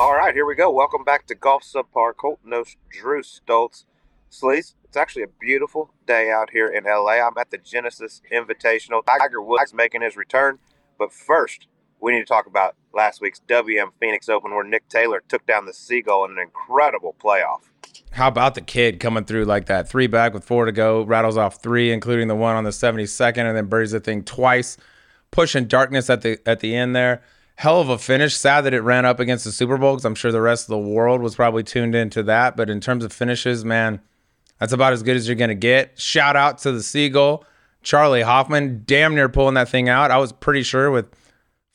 All right, here we go. Welcome back to Golf Subpar. Colt Knost, Drew Stoltz. Sleaze, it's actually a beautiful day out here in LA. I'm at the Genesis Invitational. Tiger Woods making his return. But first, we need to talk about last week's WM Phoenix Open where Nick Taylor took down the Seagull in an incredible playoff. How about the kid coming through like that? Three back with four to go, rattles off three, including the one on the 72nd, and then birdies the thing twice, pushing darkness at the at the end there. Hell of a finish. Sad that it ran up against the Super Bowl because I'm sure the rest of the world was probably tuned into that. But in terms of finishes, man, that's about as good as you're gonna get. Shout out to the Seagull, Charley Hoffman, damn near pulling that thing out. I was pretty sure with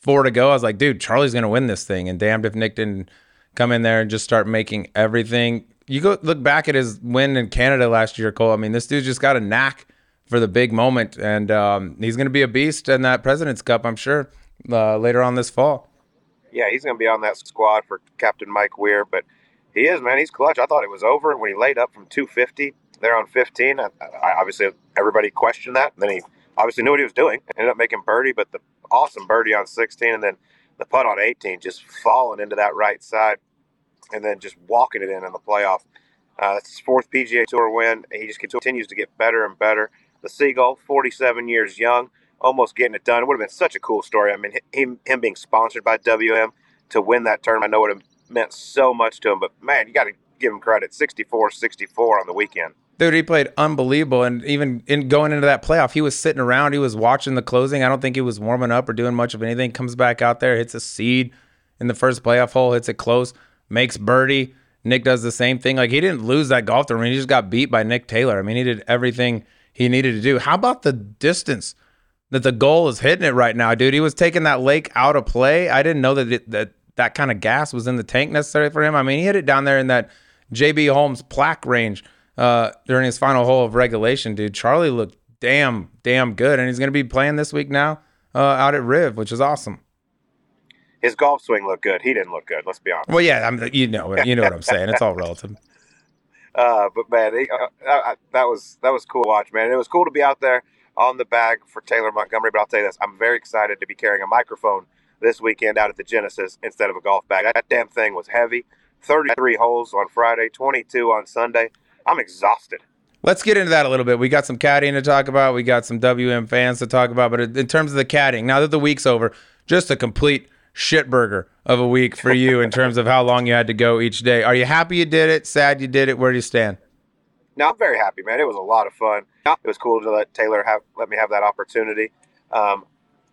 four to go. I was like, dude, Charley's gonna win this thing. And damned if Nick didn't come in there and just start making everything. You go look back at his win in Canada last year, Cole. I mean, this dude just got a knack for the big moment, and um, he's gonna be a beast in that President's Cup, I'm sure, uh, later on this fall. Yeah, he's going to be on that squad for Captain Mike Weir, but he is, man. He's clutch. I thought it was over when he laid up from 250 there on 15. I, I, obviously, everybody questioned that. Then he obviously knew what he was doing. Ended up making birdie, but the awesome birdie on 16, and then the putt on 18, just falling into that right side, and then just walking it in in the playoff. Uh, that's his fourth PGA Tour win. He just continues to get better and better. The Seagull, 47 years young, almost getting it done. It would have been such a cool story. I mean, him, him being sponsored by WM to win that tournament, I know it would have meant so much to him. But man, you got to give him credit 64 64 on the weekend. Dude, he played unbelievable. And even in going into that playoff, he was sitting around. He was watching the closing. I don't think he was warming up or doing much of anything. Comes back out there, hits a seed in the first playoff hole, hits it close, makes birdie. Nick does the same thing. Like he didn't lose that golf tournament. He just got beat by Nick Taylor. I mean, he did everything he needed to do. How about the distance that the goal is hitting it right now, dude? He was taking that lake out of play. I didn't know that it, that that kind of gas was in the tank necessary for him. I mean, he hit it down there in that JB Holmes plaque range uh, during his final hole of regulation, dude. Charley looked damn, damn good, and he's going to be playing this week now uh, out at Riv, which is awesome. His golf swing looked good. He didn't look good. Let's be honest. Well, yeah, I'm, you know, you know what I'm saying. It's all relative. Uh, but man, he, uh, that was that was cool to watch, man. It was cool to be out there on the bag for Taylor Montgomery. But I'll tell you this: I'm very excited to be carrying a microphone this weekend out at the Genesis instead of a golf bag. That damn thing was heavy. 33 holes on Friday, 22 on Sunday. I'm exhausted. Let's get into that a little bit. We got some caddying to talk about. We got some WM fans to talk about. But in terms of the caddying, now that the week's over, just a complete shitburger of a week for you in terms of how long you had to go each day. Are you happy you did it? Sad you did it? Where do you stand? No, I'm very happy, man. It was a lot of fun. It was cool to let Taylor have let me have that opportunity. Um,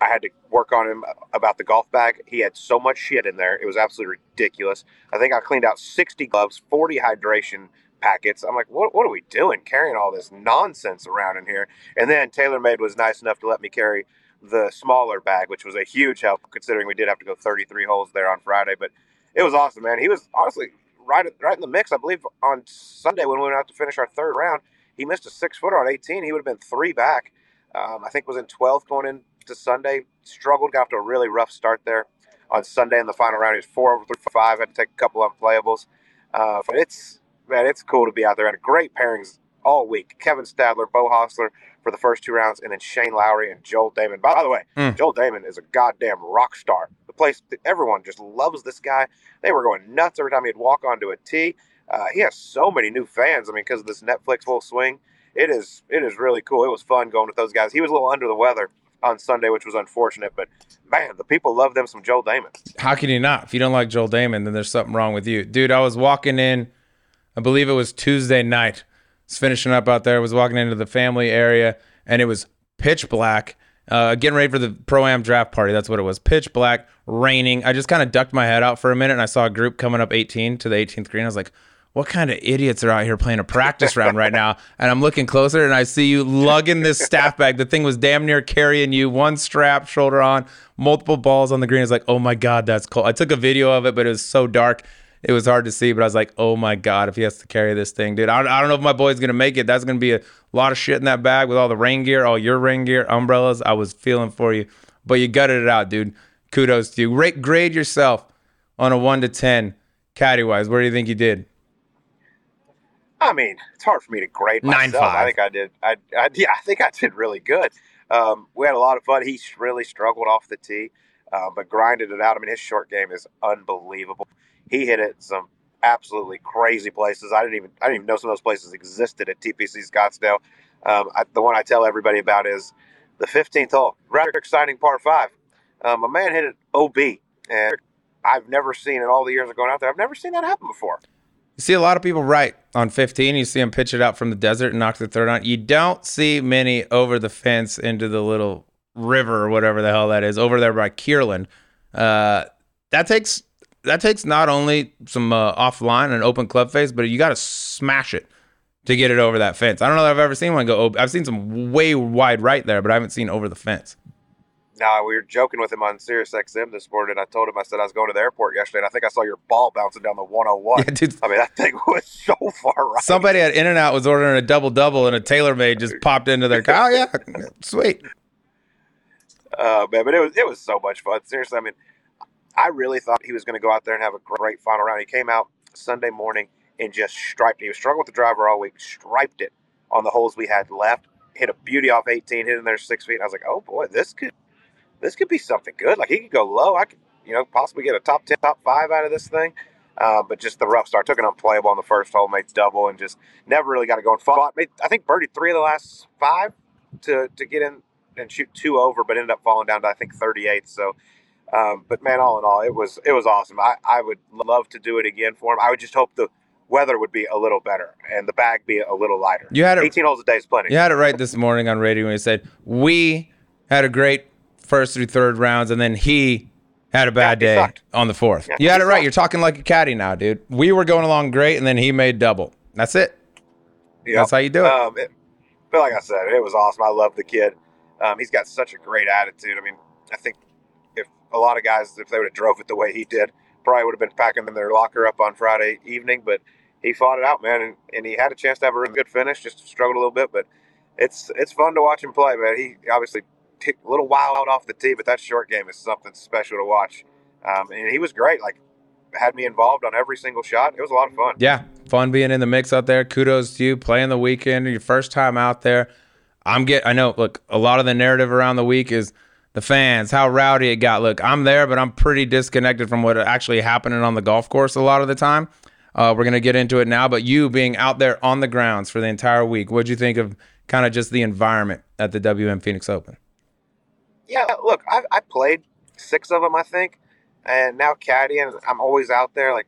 I had to work on him about the golf bag. He had so much shit in there; it was absolutely ridiculous. I think I cleaned out 60 gloves, 40 hydration packets. I'm like, what, what are we doing carrying all this nonsense around in here? And then TaylorMade was nice enough to let me carry the smaller bag, which was a huge help considering we did have to go 33 holes there on Friday. But it was awesome, man. He was honestly right right in the mix. I believe on Sunday when we went out to finish our third round, he missed a six footer on 18. He would have been three back. Um, I think was in 12th going into Sunday. Struggled, got off to a really rough start there on Sunday in the final round. He was four over five. Had to take a couple of unplayables. Uh, but it's man, it's cool to be out there. Had great pairings all week. Kevin Stadler, Beau Hossler for the first two rounds, and then Shane Lowry and Joel Dahmen. By the way, mm. Joel Dahmen is a goddamn rock star. The place, everyone just loves this guy. They were going nuts every time he'd walk onto a tee. Uh, he has so many new fans. I mean, because of this Netflix full swing, it is it is really cool. It was fun going with those guys. He was a little under the weather on Sunday, which was unfortunate. But man, the people love them some Joel Dahmen. How can you not? If you don't like Joel Dahmen, then there's something wrong with you, dude. I was walking in I believe it was Tuesday night. I was finishing up out there. I was walking into the family area, and it was pitch black. Uh, getting ready for the pro am draft party. That's what it was. Pitch black, raining. I just kind of ducked my head out for a minute, and I saw a group coming up 18 to the 18th green. I was like, "What kind of idiots are out here playing a practice round right now?" And I'm looking closer, and I see you lugging this staff bag. The thing was damn near carrying you, one strap, shoulder on, multiple balls on the green. It's like, "Oh my god, that's cool." I took a video of it, but it was so dark it was hard to see, but I was like, oh my God, if he has to carry this thing, dude, I, I don't know if my boy's going to make it. That's going to be a lot of shit in that bag with all the rain gear, all your rain gear, umbrellas. I was feeling for you, but you gutted it out, dude. Kudos to you. Rate, grade yourself on a one to 10 caddy wise. Where do you think you did? I mean, it's hard for me to grade myself. Nine five. I think I did. I, I yeah, I think I did really good. Um, we had a lot of fun. He really struggled off the tee, uh, but grinded it out. I mean, his short game is unbelievable he hit it some absolutely crazy places. I didn't even I didn't even know some of those places existed at TPC Scottsdale. Um, I, the one I tell everybody about is the 15th hole, rather exciting par five. Um, a man hit it OB, and I've never seen in all the years of going out there. I've never seen that happen before. You see a lot of people right on 15. You see them pitch it out from the desert and knock the third on. You don't see many over the fence into the little river or whatever the hell that is over there by Kierland. Uh, that takes that takes not only some uh, offline and open club face, but you got to smash it to get it over that fence. I don't know that I've ever seen one go. I've seen some way wide right there, but I haven't seen over the fence. Now we were joking with him on Sirius XM this morning. I told him I said I was going to the airport yesterday, and I think I saw your ball bouncing down the 101. Yeah, dude. I mean that thing was so far right. Somebody at In and Out was ordering a double double, and a TaylorMade just popped into their car. Oh yeah, sweet. Uh, man, but it was it was so much fun. Seriously, I mean, I really thought he was going to go out there and have a great final round. He came out Sunday morning and just striped. He was struggling with the driver all week, striped it on the holes we had left. Hit a beauty off 18, hit in there six feet. I was like, oh boy, this could this could be something good. Like he could go low. I could, you know, possibly get a top 10, top five out of this thing. Uh, but just the rough start. Took an unplayable on the first hole, made double, and just never really got it going. fought. Made, I think birdie three of the last five to, to get in and shoot two over, but ended up falling down to, I think, 38. So, um, but man, all in all, it was it was awesome. I, I would love to do it again for him. I would just hope the weather would be a little better and the bag be a little lighter. You had it, 18 holes a day is plenty. You had it right this morning on radio when you said we had a great first through third rounds, and then he had a bad yeah, day sucked. on the fourth. Yeah, you had it right. You're talking like a caddy now, dude. We were going along great, and then he made double. That's it. Yep. That's how you do it. Um, it. But like I said, it was awesome. I love the kid. Um, he's got such a great attitude. I mean, I think a lot of guys, if they would have drove it the way he did, probably would have been packing in their locker up on Friday evening. But he fought it out, man, and, and he had a chance to have a really good finish. Just struggled a little bit, but it's it's fun to watch him play, man. He obviously a little wild off the tee, but that short game is something special to watch. Um, and he was great. Like had me involved on every single shot. It was a lot of fun. Yeah, fun being in the mix out there. Kudos to you playing the weekend, your first time out there. I'm get. I know. Look, a lot of the narrative around the week is the fans, how rowdy it got. Look, I'm there, but I'm pretty disconnected from what actually happening on the golf course a lot of the time. Uh, we're gonna get into it now, but you being out there on the grounds for the entire week, what'd you think of kind of just the environment at the WM Phoenix Open? Yeah, look, I, I played six of them, I think, and now caddying, I'm always out there. Like,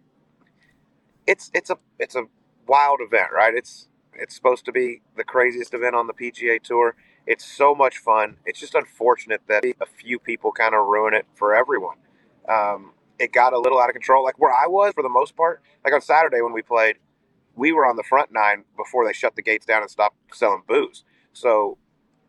it's it's a it's a wild event, right? It's it's supposed to be the craziest event on the PGA Tour. It's so much fun. It's just unfortunate that a few people kind of ruin it for everyone. Um, it got a little out of control. Like where I was, for the most part, like on Saturday when we played, we were on the front nine before they shut the gates down and stopped selling booze. So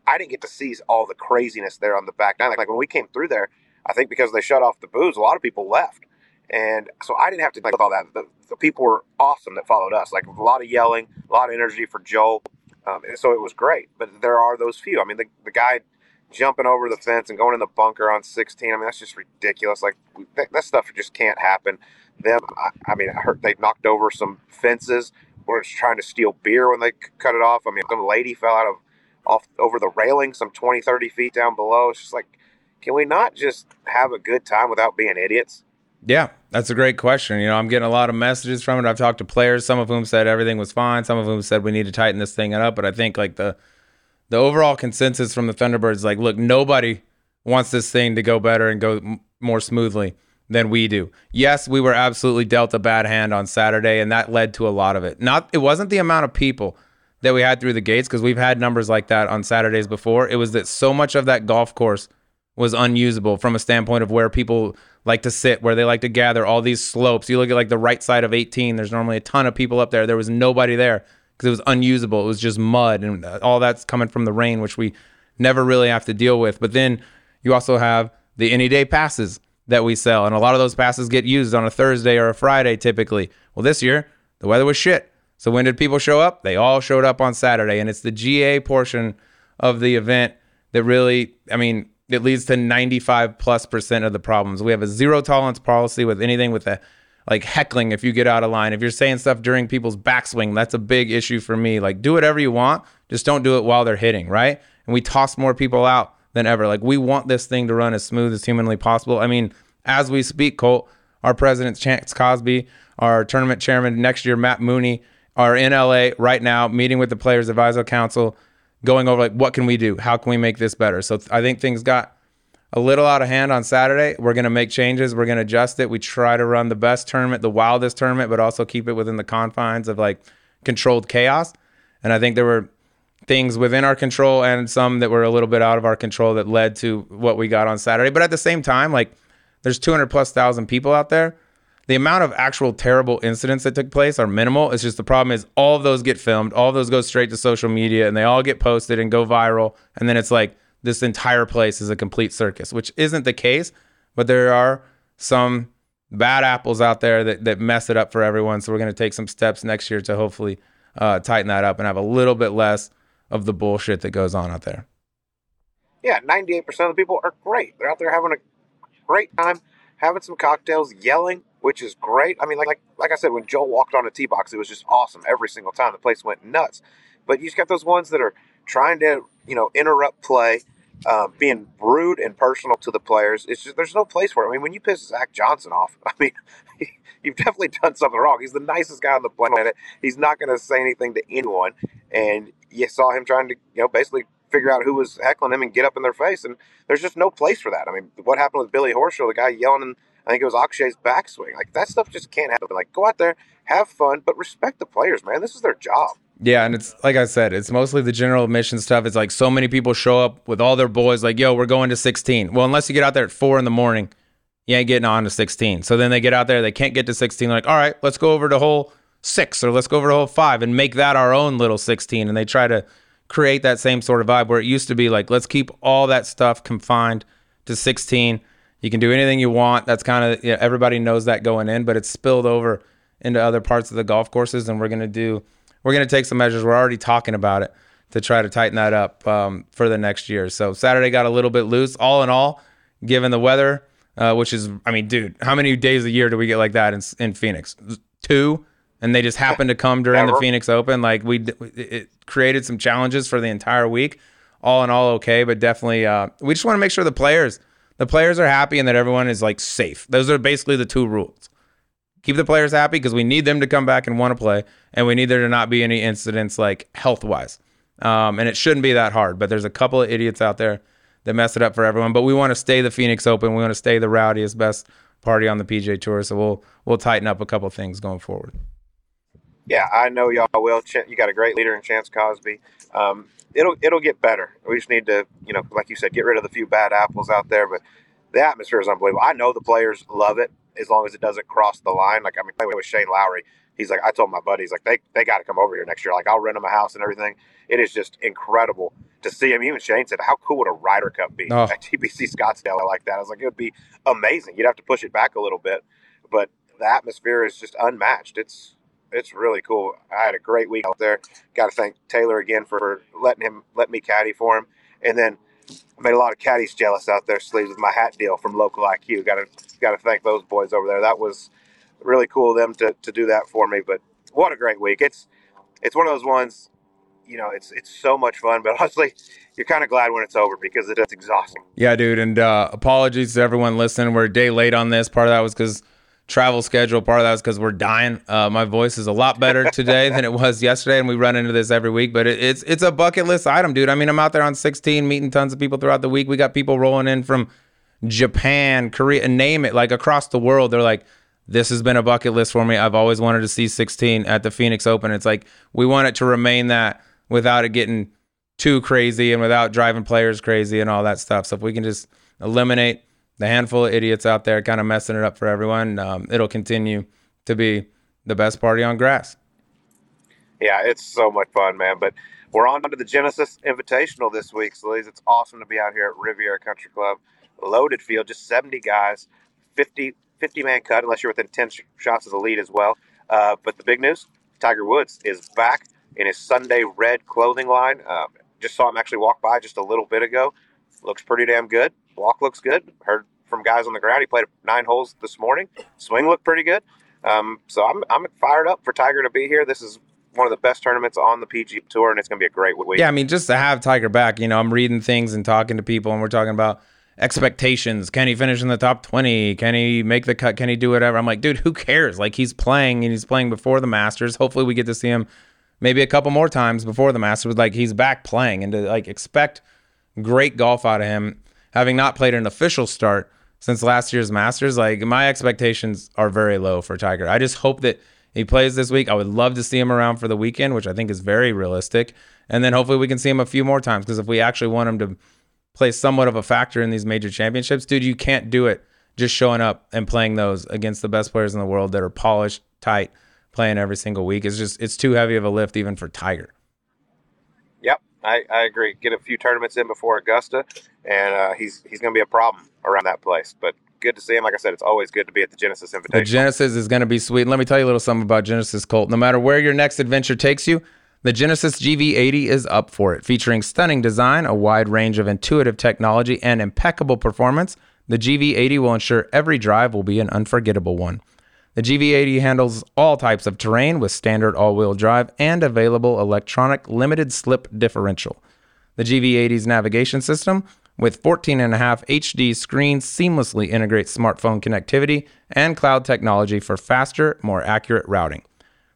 I didn't get to see all the craziness there on the back nine. Like, like when we came through there, I think because they shut off the booze, a lot of people left. And so I didn't have to like all that. The, the, people were awesome that followed us. Like a lot of yelling, a lot of energy for Joel. Um, so it was great. But there are those few. I mean, the, the guy jumping over the fence and going in the bunker on 16. I mean, that's just ridiculous. Like that, that stuff just can't happen. Them, I, I mean, I heard they knocked over some fences. Were trying to steal beer when they cut it off. I mean, some lady fell out of off over the railing, some 20, 30 feet down below. It's just like, can we not just have a good time without being idiots? Yeah, that's a great question. You know, I'm getting a lot of messages from it. I've talked to players, some of whom said everything was fine, some of whom said we need to tighten this thing up. But I think like the the overall consensus from the Thunderbirds, like, look, nobody wants this thing to go better and go m- more smoothly than we do. Yes, we were absolutely dealt a bad hand on Saturday, and that led to a lot of it. Not it wasn't the amount of people that we had through the gates because we've had numbers like that on Saturdays before. It was that so much of that golf course was unusable from a standpoint of where people like to sit, where they like to gather, all these slopes. You look at like the right side of 18, there's normally a ton of people up there. There was nobody there because it was unusable. It was just mud and uh, all that's coming from the rain, which we never really have to deal with. But then you also have the any day passes that we sell, and a lot of those passes get used on a Thursday or a Friday typically. Well, this year, the weather was shit. So when did people show up? They all showed up on Saturday, and it's the GA portion of the event that really, I mean, it leads to 95 plus percent of the problems. We have a zero tolerance policy with anything with a like heckling if you get out of line. If you're saying stuff during people's backswing, that's a big issue for me. Like do whatever you want, just don't do it while they're hitting, right? And we toss more people out than ever. Like we want this thing to run as smooth as humanly possible. I mean, as we speak, Colt, our president Chance Cosby, our tournament chairman next year Matt Mooney are in LA right now meeting with the players advisory council going over like what can we do? How can we make this better? So I think things got a little out of hand on Saturday. We're going to make changes. We're going to adjust it. We try to run the best tournament, the wildest tournament, but also keep it within the confines of like controlled chaos. And I think there were things within our control and some that were a little bit out of our control that led to what we got on Saturday. But at the same time, like there's 200 plus thousand people out there. The amount of actual terrible incidents that took place are minimal. It's just the problem is all of those get filmed, all of those go straight to social media, and they all get posted and go viral. And then it's like this entire place is a complete circus, which isn't the case, but there are some bad apples out there that, that mess it up for everyone. So we're going to take some steps next year to hopefully uh, tighten that up and have a little bit less of the bullshit that goes on out there. Yeah, 98% of the people are great. They're out there having a great time, having some cocktails, yelling, which is great. I mean, like like like I said, when Joel walked on a tee box, it was just awesome every single time. The place went nuts. But you just got those ones that are trying to, you know, interrupt play, uh, being rude and personal to the players. It's just there's no place for it. I mean, when you piss Zach Johnson off, I mean, you've definitely done something wrong. He's the nicest guy on the planet. He's not going to say anything to anyone. And you saw him trying to, you know, basically figure out who was heckling him and get up in their face. And there's just no place for that. I mean, what happened with Billy Horschel, the guy yelling in I think it was Akshay's backswing. Like that stuff just can't happen. Like go out there, have fun, but respect the players, man. This is their job. Yeah, and it's like I said, it's mostly the general admission stuff. It's like so many people show up with all their boys, like, yo, we're going to 16. Well, unless you get out there at four in the morning, you ain't getting on to 16. So then they get out there, they can't get to 16. They're Like, all right, let's go over to hole six or let's go over to hole five and make that our own little 16. And they try to create that same sort of vibe where it used to be like, let's keep all that stuff confined to 16 you can do anything you want. That's kind of you know, everybody knows that going in, but it's spilled over into other parts of the golf courses, and we're gonna do we're gonna take some measures. We're already talking about it to try to tighten that up um, for the next year. So Saturday got a little bit loose. All in all, given the weather, uh, which is I mean, dude, how many days a year do we get like that in in Phoenix? Two, and they just happened to come during the Phoenix Open. Like we, it created some challenges for the entire week. All in all, okay, but definitely, uh, we just want to make sure the players the players are happy and that everyone is like safe. Those are basically the two rules. Keep the players happy because we need them to come back and want to play, and we need there to not be any incidents like health wise. Um, and it shouldn't be that hard, but there's a couple of idiots out there that mess it up for everyone. But we want to stay the Phoenix Open. We want to stay the rowdiest, best party on the PGA Tour. So we'll we'll tighten up a couple things going forward. Yeah, I know y'all will. You got a great leader in Chance Cosby. Um, it'll it'll get better. We just need to, you know, like you said, get rid of the few bad apples out there. But the atmosphere is unbelievable. I know the players love it as long as it doesn't cross the line. Like I mean, with Shane Lowry, he's like, I told my buddies like they they got to come over here next year. Like I'll rent them a house and everything. It is just incredible to see him. Even Shane said, "How cool would a Ryder Cup be oh. at TPC Scottsdale?" I like that. I was like, it would be amazing. You'd have to push it back a little bit, but the atmosphere is just unmatched. It's it's really cool. I had a great week out there. Got to thank Taylor again for letting him let me caddy for him, and then I made a lot of caddies jealous out there. Sleeves with my hat deal from Local IQ. Got to got to thank those boys over there. That was really cool of them to, to do that for me. But what a great week! It's it's one of those ones. You know, it's it's so much fun, but honestly, you're kind of glad when it's over because it's exhausting. Yeah, dude. And uh, apologies to everyone listening. We're a day late on this. Part of that was because travel schedule. Part of that was because we're dying. Uh, my voice is a lot better today than it was yesterday, and we run into this every week. But it, it's it's a bucket list item, dude. I mean, I'm out there on 16, meeting tons of people throughout the week. We got people rolling in from Japan, Korea, name it, like across the world. They're like, this has been a bucket list for me. I've always wanted to see 16 at the Phoenix Open. It's like we want it to remain that without it getting too crazy and without driving players crazy and all that stuff. So if we can just eliminate the handful of idiots out there kind of messing it up for everyone, um, it'll continue to be the best party on grass. Yeah, it's so much fun, man. But we're on to the Genesis Invitational this week, so it's awesome to be out here at Riviera Country Club. Loaded field, just 70 guys, 50, 50 man cut, unless you're within 10 shots of the lead as well. Uh, but the big news Tiger Woods is back in his Sunday red clothing line. Um, just saw him actually walk by just a little bit ago. Looks pretty damn good. Walk looks good. Heard from guys on the ground. He played nine holes this morning. Swing looked pretty good. Um, so I'm, I'm fired up for Tiger to be here. This is one of the best tournaments on the PG Tour, and it's going to be a great week. Yeah, I mean, just to have Tiger back, you know, I'm reading things and talking to people, and we're talking about expectations. Can he finish in the top 20? Can he make the cut? Can he do whatever? I'm like, dude, who cares? Like he's playing and he's playing before the Masters. Hopefully we get to see him maybe a couple more times before the Masters. Like he's back playing and to like expect great golf out of him, having not played an official start since last year's Masters. Like my expectations are very low for Tiger. I just hope that he plays this week. I would love to see him around for the weekend, which I think is very realistic. And then hopefully we can see him a few more times because if we actually want him to play somewhat of a factor in these major championships, dude, you can't do it just showing up and playing those against the best players in the world that are polished, tight, playing every single week. It's just it's too heavy of a lift even for Tiger. I, I agree. Get a few tournaments in before Augusta, and uh, he's he's going to be a problem around that place. But good to see him. Like I said, it's always good to be at the Genesis Invitation. The Genesis is going to be sweet. let me tell you a little something about Genesis Colt. No matter where your next adventure takes you, the Genesis GV80 is up for it. Featuring stunning design, a wide range of intuitive technology, and impeccable performance, the GV80 will ensure every drive will be an unforgettable one. The GV80 handles all types of terrain with standard all wheel drive and available electronic limited slip differential. The GV80's navigation system, with 14.5 HD screens, seamlessly integrates smartphone connectivity and cloud technology for faster, more accurate routing.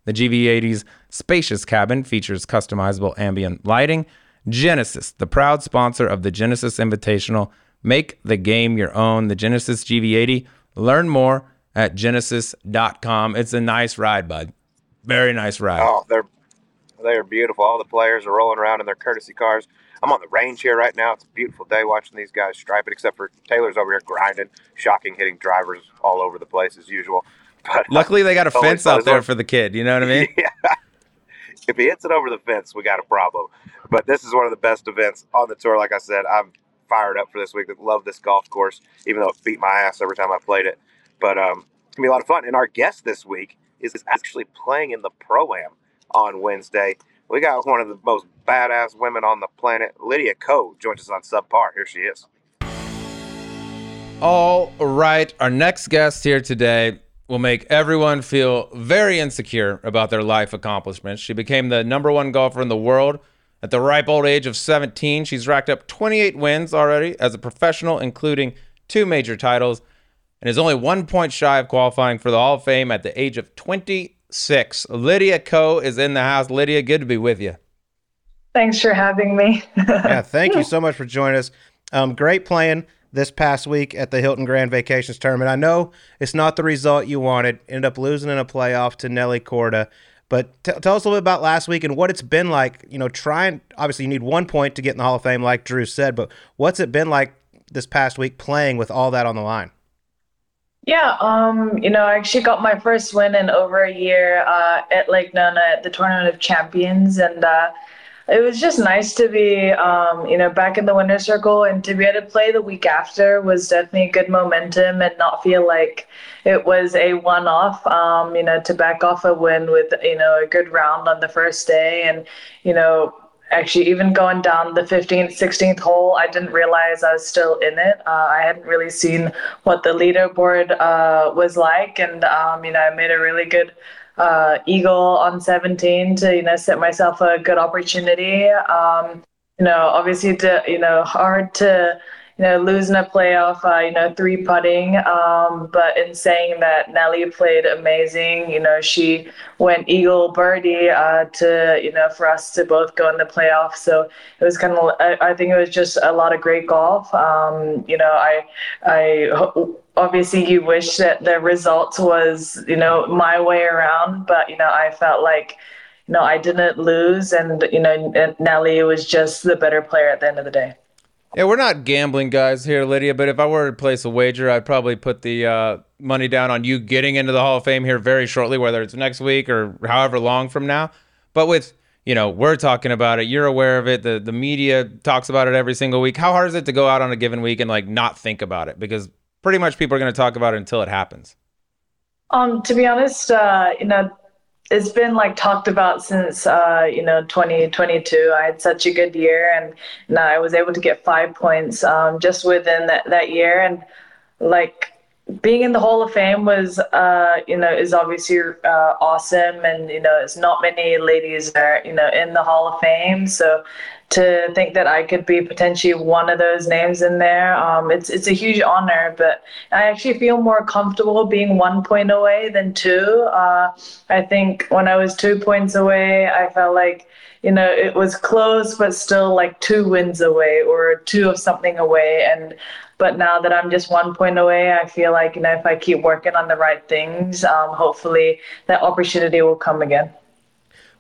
The GV80's spacious cabin features customizable ambient lighting. Genesis, the proud sponsor of the Genesis Invitational, make the game your own. The Genesis GV80. Learn more at genesis.com. It's a nice ride, bud. Very nice ride. Oh, they're they're beautiful. All the players are rolling around in their courtesy cars. I'm on the range here right now. It's a beautiful day watching these guys stripe it, except for Taylor's over here grinding, shocking, hitting drivers all over the place as usual. But luckily, they got a fence out there for the kid. You know what I mean? yeah. If he hits it over the fence, we got a problem. But this is one of the best events on the tour. Like I said, I'm fired up for this week. Love this golf course, even though it beat my ass every time I played it. But um, it's gonna be a lot of fun. And our guest this week is actually playing in the pro am on Wednesday. We got one of the most badass women on the planet, Lydia Ko, joins us on Subpar. Here she is. All right, our next guest here today will make everyone feel very insecure about their life accomplishments. She became the number one golfer in the world at the ripe old age of 17. She's racked up 28 wins already as a professional, including two major titles, and is only one point shy of qualifying for the Hall of Fame at the age of 26. Lydia Ko is in the house. Lydia, good to be with you. Thanks for having me. yeah, thank you so much for joining us. Um, great playing this past week at the Hilton Grand Vacations Tournament. I know it's not the result you wanted. Ended up losing in a playoff to Nelly Korda. But t- tell us a little bit about last week and what it's been like. You know, trying. Obviously, you need one point to get in the Hall of Fame, like Drew said. But what's it been like this past week playing with all that on the line? Yeah, um, you know, I actually got my first win in over a year uh, at Lake Nona at the Tournament of Champions, and uh, it was just nice to be, um, you know, back in the winner's circle and to be able to play the week after was definitely good momentum and not feel like it was a one-off. Um, you know, to back off a win with you know a good round on the first day and you know actually even going down the 15th 16th hole i didn't realize i was still in it uh, i hadn't really seen what the leaderboard uh, was like and um, you know i made a really good uh, eagle on 17 to you know set myself a good opportunity. Um, you know, obviously, to you know, hard to you know, losing a playoff, uh, you know, three putting. Um, but in saying that, Nelly played amazing. You know, she went eagle birdie uh, to, you know, for us to both go in the playoff. So it was kind of, I, I think it was just a lot of great golf. Um, you know, I, I, obviously you wish that the result was, you know, my way around, but, you know, I felt like, you know, I didn't lose and, you know, Nelly was just the better player at the end of the day. Yeah, we're not gambling guys here, Lydia. But if I were to place a wager, I'd probably put the uh, money down on you getting into the Hall of Fame here very shortly, whether it's next week or however long from now. But with you know, we're talking about it. You're aware of it. The the media talks about it every single week. How hard is it to go out on a given week and like not think about it? Because pretty much people are going to talk about it until it happens. Um, to be honest, uh, you know, it's been like talked about since uh, you know 2022. I had such a good year, and, and I was able to get five points um, just within that, that year. And like being in the Hall of Fame was, uh, you know, is obviously uh, awesome, and you know, it's not many ladies are, you know, in the Hall of Fame. So to think that I could be potentially one of those names in there, um, it's it's a huge honor. But I actually feel more comfortable being one point away than two. Uh, I think when I was two points away, I felt like you know, it was close, but still like two wins away or two of something away. And but now that I'm just one point away, I feel like you know if I keep working on the right things, um, hopefully that opportunity will come again.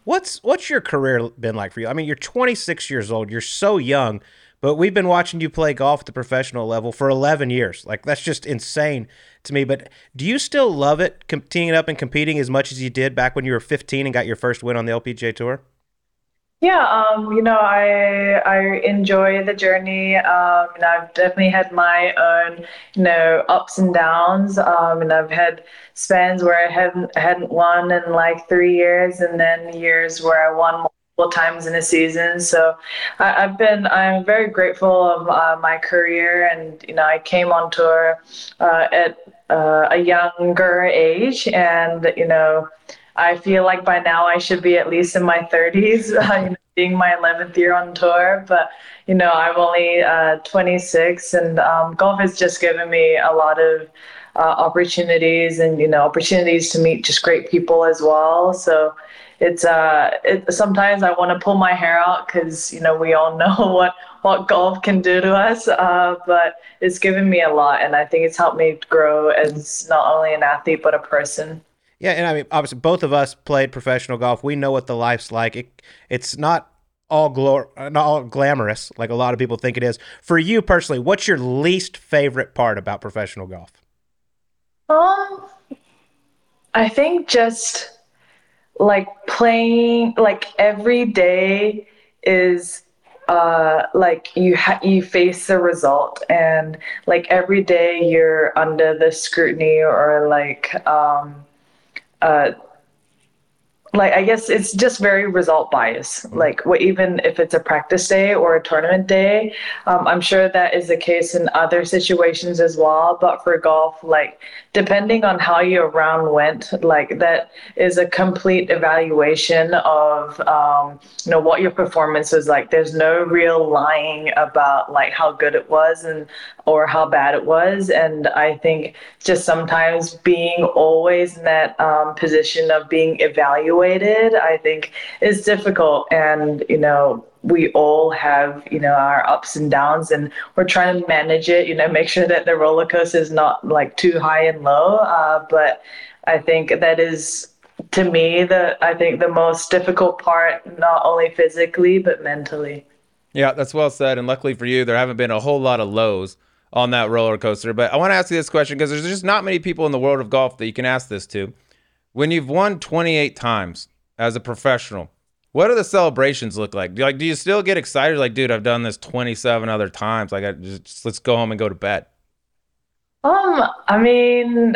What's what's your career been like for you? I mean, you're 26 years old. You're so young, but we've been watching you play golf at the professional level for 11 years. Like that's just insane to me. But do you still love it, teeing up and competing as much as you did back when you were 15 and got your first win on the LPGA Tour? Yeah, um, you know, I I enjoy the journey. Um, and I've definitely had my own, you know, ups and downs. Um, and I've had spans where I hadn't hadn't won in like three years, and then years where I won multiple times in a season. So I, have been I'm very grateful of uh, my career, and you know, I came on tour uh, at uh, a younger age, and you know. I feel like by now I should be at least in my 30s, uh, being my 11th year on tour. But, you know, I'm only uh, 26, and um, golf has just given me a lot of uh, opportunities and, you know, opportunities to meet just great people as well. So it's uh, it, sometimes I want to pull my hair out because, you know, we all know what, what golf can do to us. Uh, but it's given me a lot, and I think it's helped me grow as not only an athlete, but a person. Yeah, and I mean, obviously, both of us played professional golf. We know what the life's like. It, it's not all glor- not all glamorous like a lot of people think it is. For you personally, what's your least favorite part about professional golf? Um, I think just like playing like every day is uh, like you ha- you face the result and like every day you're under the scrutiny or like um, uh, like I guess it's just very result bias. Like what, even if it's a practice day or a tournament day, um, I'm sure that is the case in other situations as well. But for golf, like depending on how your round went, like that is a complete evaluation of um, you know what your performance was like. There's no real lying about like how good it was and or how bad it was. And I think just sometimes being always in that um, position of being evaluated, I think is difficult. And, you know, we all have, you know, our ups and downs and we're trying to manage it, you know, make sure that the roller coaster is not like too high and low. Uh, but I think that is to me the I think the most difficult part, not only physically but mentally. Yeah, that's well said. And luckily for you, there haven't been a whole lot of lows on that roller coaster. But I want to ask you this question because there's just not many people in the world of golf that you can ask this to. When you've won 28 times as a professional, what do the celebrations look like? Do, like, do you still get excited? Like, dude, I've done this 27 other times. Like, I just, just let's go home and go to bed. Um, I mean,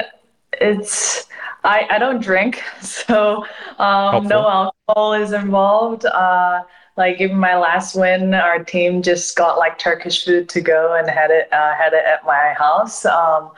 it's I I don't drink, so um, no alcohol is involved. Uh, like even my last win, our team just got like Turkish food to go and had it uh, had it at my house. Um,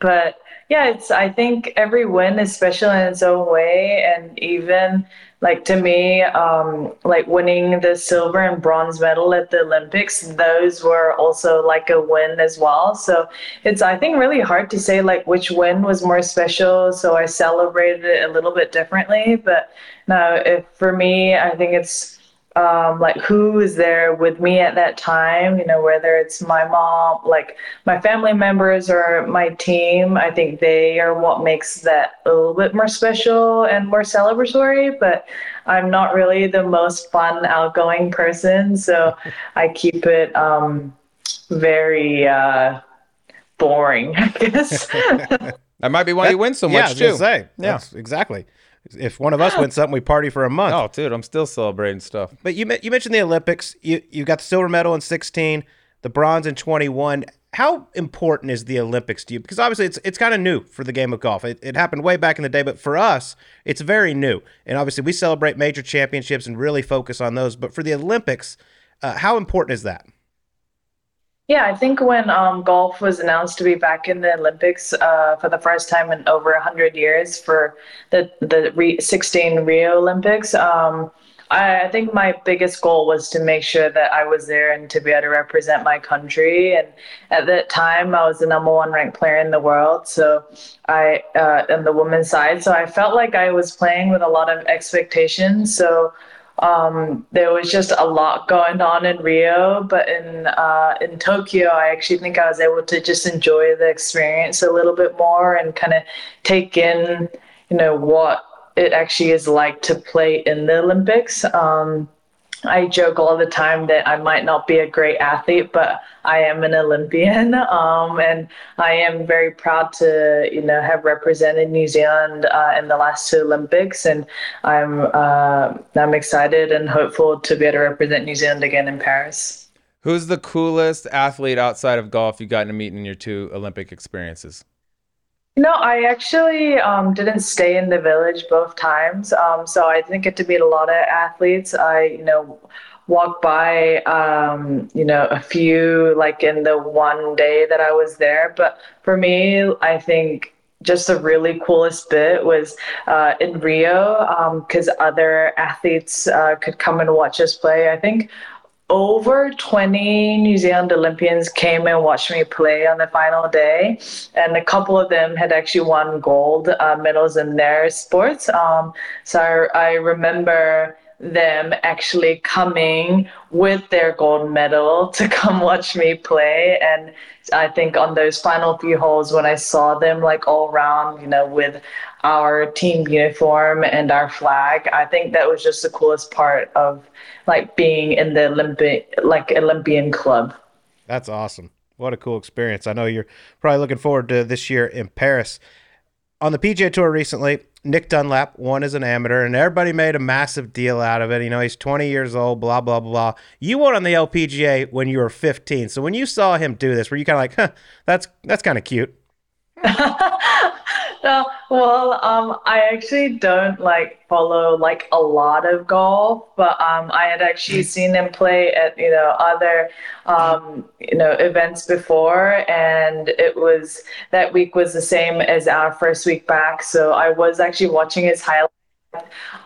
but yeah, it's I think every win is special in its own way, and even like to me, um, like winning the silver and bronze medal at the Olympics, those were also like a win as well. So it's I think really hard to say like which win was more special. So I celebrated it a little bit differently, but now if for me, I think it's um, like who is there with me at that time, you know, whether it's my mom, like my family members or my team, I think they are what makes that a little bit more special and more celebratory. But I'm not really the most fun, outgoing person, so I keep it um, very uh, boring, I guess. that might be why that, you win so much yeah, too. Say, yeah, exactly if one of us wins something, we party for a month. Oh, dude, I'm still celebrating stuff. But you you mentioned the Olympics. You you got the silver medal in 16, the bronze in 21. How important is the Olympics to you? Because obviously it's it's kind of new for the game of golf. It, it happened way back in the day, but for us, it's very new. And obviously we celebrate major championships and really focus on those. But for the Olympics, uh, how important is that? Yeah, I think when um, golf was announced to be back in the Olympics uh, for the first time in over 100 years for the, the re- 16 Rio Olympics, um, I, I, think my biggest goal was to make sure that I was there and to be able to represent my country. And at that time, I was the number one ranked player in the world. So I, uh, on the women's side, so I felt like I was playing with a lot of expectations. So um, there was just a lot going on in Rio, but in uh, in Tokyo, I actually think I was able to just enjoy the experience a little bit more and kind of take in, you know, what it actually is like to play in the Olympics. Um, I joke all the time that I might not be a great athlete, but I am an Olympian, um, and I am very proud to, you know, have represented New Zealand uh, in the last two Olympics, and I'm uh, I'm excited and hopeful to be able to represent New Zealand again in Paris. Who's the coolest athlete outside of golf you've gotten to meet in your two Olympic experiences? No, I actually um, didn't stay in the village both times. Um, so I didn't get to meet a lot of athletes. I, you know, walked by, um, you know, a few like in the one day that I was there. But for me, I think just the really coolest bit was uh, in Rio because um, other athletes uh, could come and watch us play. I think over 20 New Zealand Olympians came and watched me play on the final day, and a couple of them had actually won gold uh, medals in their sports. Um, so I, I remember them actually coming with their gold medal to come watch me play. And I think on those final few holes, when I saw them like all around, you know, with our team uniform and our flag, I think that was just the coolest part of like being in the Olympic, like Olympian club. That's awesome. What a cool experience. I know you're probably looking forward to this year in Paris. On the PGA Tour recently, Nick Dunlap won as an amateur, and everybody made a massive deal out of it. You know, he's 20 years old, blah, blah, blah. You won on the LPGA when you were 15. So when you saw him do this, were you kind of like, huh, that's, that's kind of cute? no, well, um, I actually don't like follow like a lot of golf, but um, I had actually seen him play at you know other um, you know events before, and it was that week was the same as our first week back, so I was actually watching his highlights.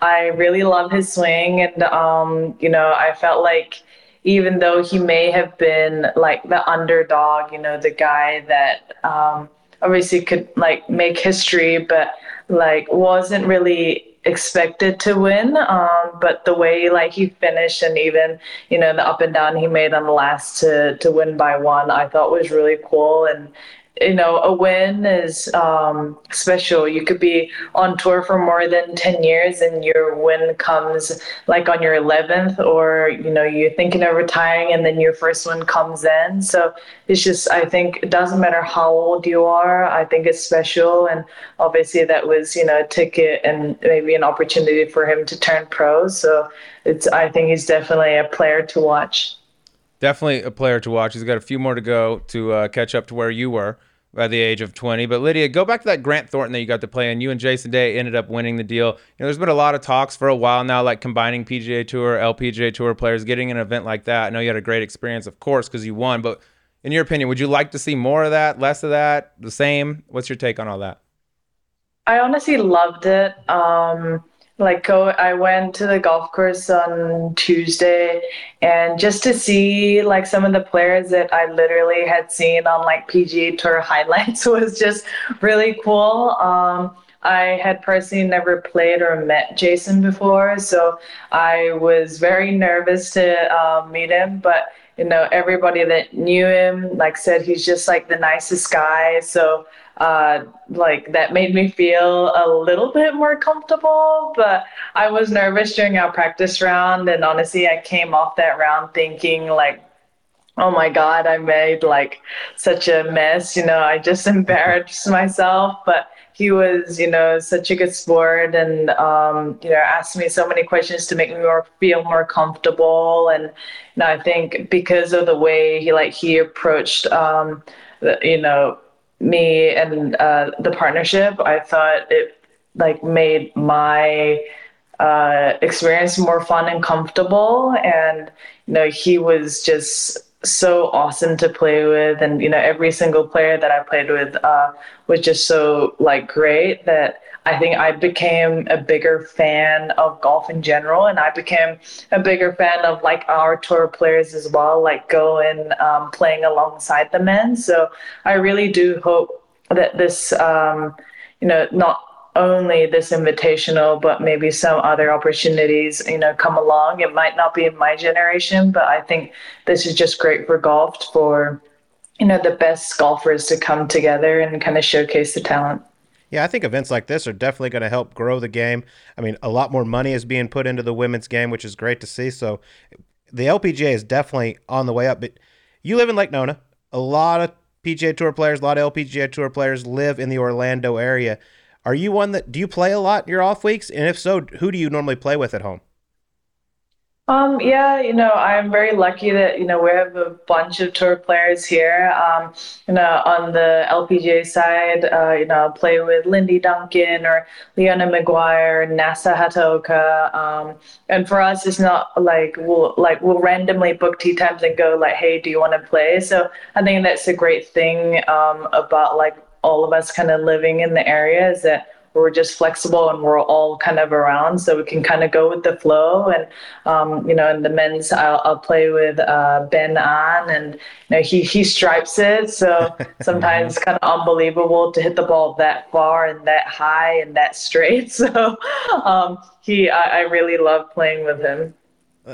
I really love his swing, and um, you know, I felt like even though he may have been like the underdog, you know, the guy that um, obviously could like make history, but like wasn't really expected to win. Um, but the way like he finished and even you know the up and down he made on the last to to win by one, I thought was really cool and you know, a win is um, special. You could be on tour for more than 10 years and your win comes like on your 11th, or, you know, you're thinking of retiring and then your first one comes in. So it's just, I think it doesn't matter how old you are, I think it's special. And obviously, that was, you know, a ticket and maybe an opportunity for him to turn pro. So it's, I think he's definitely a player to watch definitely a player to watch. He's got a few more to go to uh, catch up to where you were by the age of 20. But Lydia, go back to that Grant Thornton that you got to play and You and Jason Day ended up winning the deal. You know, there's been a lot of talks for a while now, like combining PGA Tour, LPGA Tour players, getting an event like that. I know you had a great experience, of course, because you won. But in your opinion, would you like to see more of that, less of that, the same? What's your take on all that? I honestly loved it. Um, like go i went to the golf course on tuesday and just to see like some of the players that i literally had seen on like pga tour highlights was just really cool. Um, i had personally never played or met jason before so i was very nervous to uh, meet him but you know everybody that knew him like said he's just like the nicest guy so uh, like that made me feel a little bit more comfortable. But I was nervous during our practice round, and honestly, I came off that round thinking like, oh my god, I made like such a mess. You know, I just embarrassed myself, but. He was, you know, such a good sport, and um, you know, asked me so many questions to make me more feel more comfortable. And you know, I think because of the way he like he approached, um, you know, me and uh, the partnership, I thought it like made my uh, experience more fun and comfortable. And you know, he was just so awesome to play with, and you know every single player that I played with uh, was just so like great that I think I became a bigger fan of golf in general, and I became a bigger fan of like our tour players as well, like going um, playing alongside the men. So I really do hope that this, um, you know, not only this invitational, but maybe some other opportunities, you know, come along. It might not be in my generation, but I think this is just great for golf for, you know, the best golfers to come together and kind of showcase the talent. Yeah, I think events like this are definitely going to help grow the game. I mean, a lot more money is being put into the women's game, which is great to see. So the LPGA is definitely on the way up. But you live in Lake Nona. A lot of PGA Tour players, a lot of LPGA Tour players live in the Orlando area. Are you one that do you play a lot in your off weeks? And if so, who do you normally play with at home? Um, yeah, you know, I'm very lucky that, you know, we have a bunch of tour players here. Um, you know, on the LPGA side, uh, you know, I'll play with Lindy Duncan or Leona Maguire, Nasa Hataoka. Um, and for us, it's not like we'll like we'll randomly book tee times and go like, hey, do you want to play? So I think that's a great thing um, about like all of us kind of living in the area is that we're just flexible and we're all kind of around so we can kind of go with the flow. And um, you know in the men's I'll, I'll play with uh, Ben An and you know he he stripes it. So sometimes kind of unbelievable to hit the ball that far and that high and that straight. So um, he I, I really love playing with him.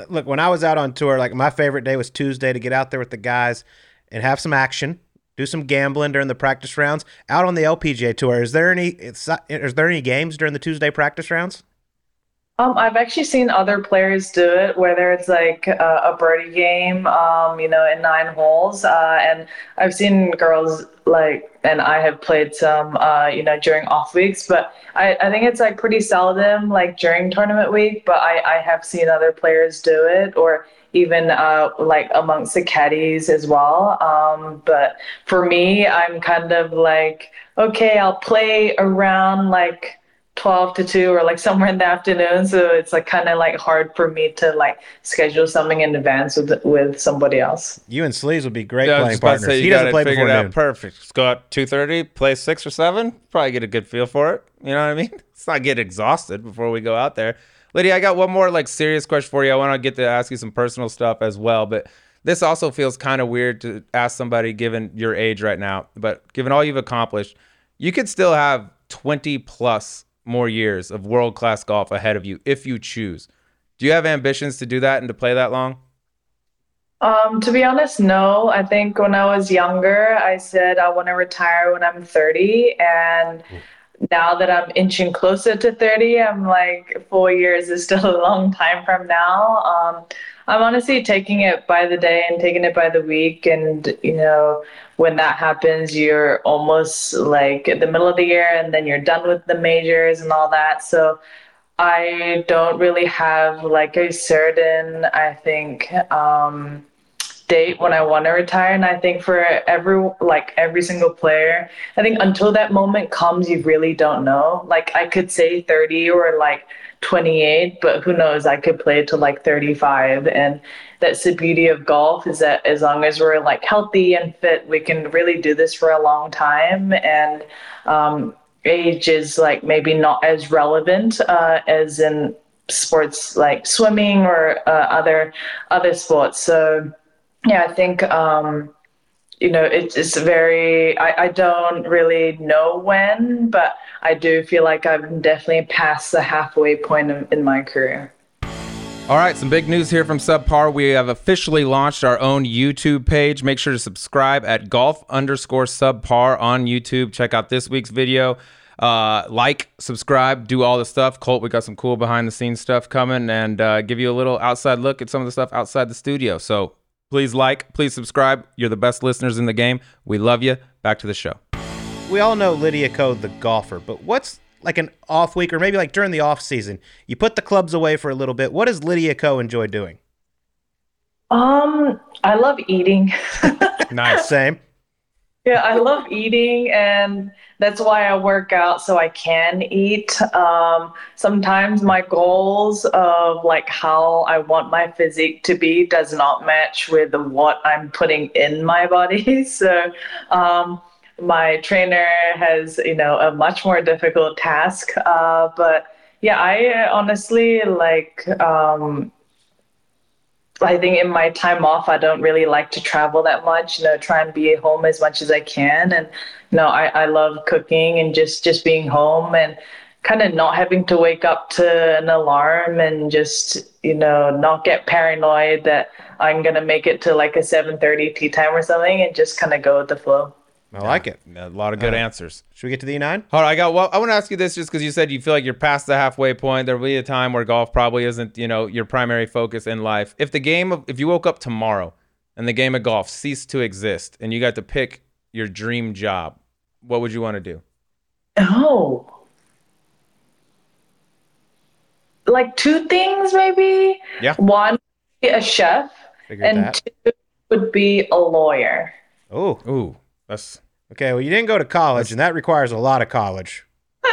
Look when I was out on tour like my favorite day was Tuesday to get out there with the guys and have some action do some gambling during the practice rounds. Out on the LPGA tour, is there any is there any games during the Tuesday practice rounds? Um, I've actually seen other players do it, whether it's like uh, a birdie game, um, you know, in nine holes, uh, and I've seen girls like, and I have played some, uh, you know, during off weeks, but I, I think it's like pretty seldom, like during tournament week. But I, I have seen other players do it, or even uh, like amongst the caddies as well. Um, but for me, I'm kind of like, okay, I'll play around like 12 to 2 or like somewhere in the afternoon. So it's like kind of like hard for me to like schedule something in advance with with somebody else. You and sleeves would be great yeah, playing partners. say, he doesn't play before out noon. perfect. Let's go out 2.30 play 6 or 7 probably get a good feel for it. You know what i mean? Let's not get exhausted before we go out there Lydia, I got one more like serious question for you. I want to get to ask you some personal stuff as well, but this also feels kind of weird to ask somebody given your age right now, but given all you've accomplished, you could still have 20 plus more years of world class golf ahead of you if you choose. Do you have ambitions to do that and to play that long? Um, to be honest, no. I think when I was younger, I said I want to retire when I'm 30, and now that I'm inching closer to 30, I'm like, four years is still a long time from now. Um, I'm honestly taking it by the day and taking it by the week. And, you know, when that happens, you're almost like at the middle of the year and then you're done with the majors and all that. So I don't really have like a certain, I think, um, date when I want to retire. And I think for every like every single player, I think until that moment comes, you really don't know. Like I could say 30 or like 28, but who knows? I could play to like 35. And that's the beauty of golf is that as long as we're like healthy and fit, we can really do this for a long time. And um, age is like maybe not as relevant uh, as in sports like swimming or uh, other other sports. So yeah, I think um, you know it's it's very. I, I don't really know when, but I do feel like I'm definitely past the halfway point of, in my career. All right, some big news here from Subpar. We have officially launched our own YouTube page. Make sure to subscribe at golf underscore subpar on YouTube. Check out this week's video. Uh, like, subscribe, do all the stuff. Colt, we got some cool behind the scenes stuff coming and uh, give you a little outside look at some of the stuff outside the studio. So Please like, please subscribe. You're the best listeners in the game. We love you. Back to the show. We all know Lydia Ko, the golfer, but what's like an off week or maybe like during the off season? You put the clubs away for a little bit. What does Lydia Ko enjoy doing? Um, I love eating. nice. Same. Yeah, I love eating, and that's why I work out so I can eat. Um, sometimes my goals of like how I want my physique to be does not match with what I'm putting in my body. So, um, my trainer has, you know, a much more difficult task. Uh, but yeah, I honestly like. Um, I think in my time off, I don't really like to travel that much. You know, try and be at home as much as I can. And you know, I, I love cooking and just just being home and kind of not having to wake up to an alarm and just you know not get paranoid that I'm gonna make it to like a 7:30 tee time or something and just kind of go with the flow. I like it. A lot of good Uh, answers. Should we get to the E9? Hold on, I got. Well, I want to ask you this just because you said you feel like you're past the halfway point. There will be a time where golf probably isn't, you know, your primary focus in life. If the game of, if you woke up tomorrow and the game of golf ceased to exist, and you got to pick your dream job, what would you want to do? Oh. Like two things, maybe. Yeah. One, be a chef, Figured and that. two would be a lawyer. Oh, Ooh, that's okay. Well, you didn't go to college, and that requires a lot of college.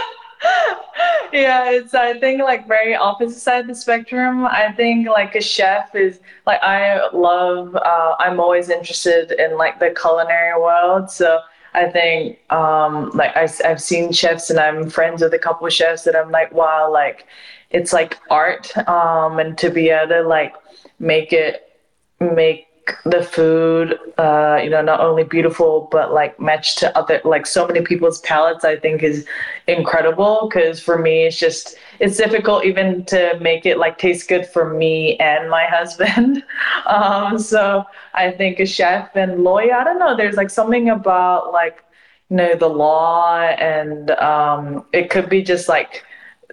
yeah, it's I think like very opposite side of the spectrum. I think like a chef is like I love. Uh, I'm always interested in like the culinary world, so I think um, like I, I've seen chefs and I'm friends with a couple of chefs that I'm like, wow, like it's like art, um, and to be able to like make it make the food uh you know not only beautiful but like match to other like so many people's palates i think is incredible. Because for me it's just it's difficult even to make it like taste good for me and my husband. Um so i think a chef and lawyer i don't know there's like something about like you know the law and um it could be just like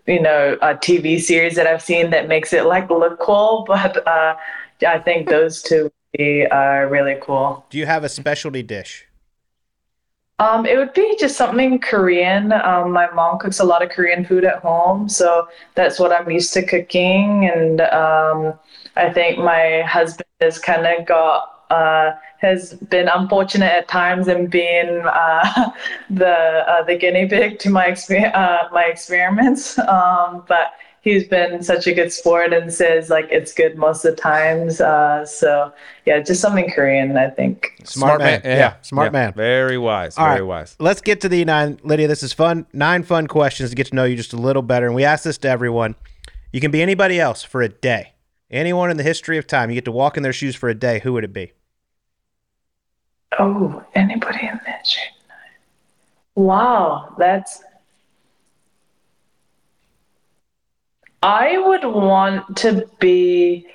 you know a tv series that i've seen that makes it like look cool but uh i think those two be uh, really cool Do you have a specialty dish? um, it would be just something Korean. Um, my mom cooks a lot of Korean food at home, so that's what I'm used to cooking. And um, I think my husband has kind of got uh, has been unfortunate at times in being uh, the uh, the guinea pig to my exper- uh, my experiments. Um, but he's been such a good sport and says like it's good most of the times. Uh, so yeah, just something Korean, I think. Smart, man. Yeah, smart yeah. man. Very wise. All very right. wise. Let's get to the E9. Lydia, this is fun. Nine fun questions to get to know you just a little better. And we ask this to everyone. You can be anybody else for a day. Anyone in the history of time. You get to walk in their shoes for a day. Who would it be? Oh, anybody in that shape? Wow, that's. I would want to be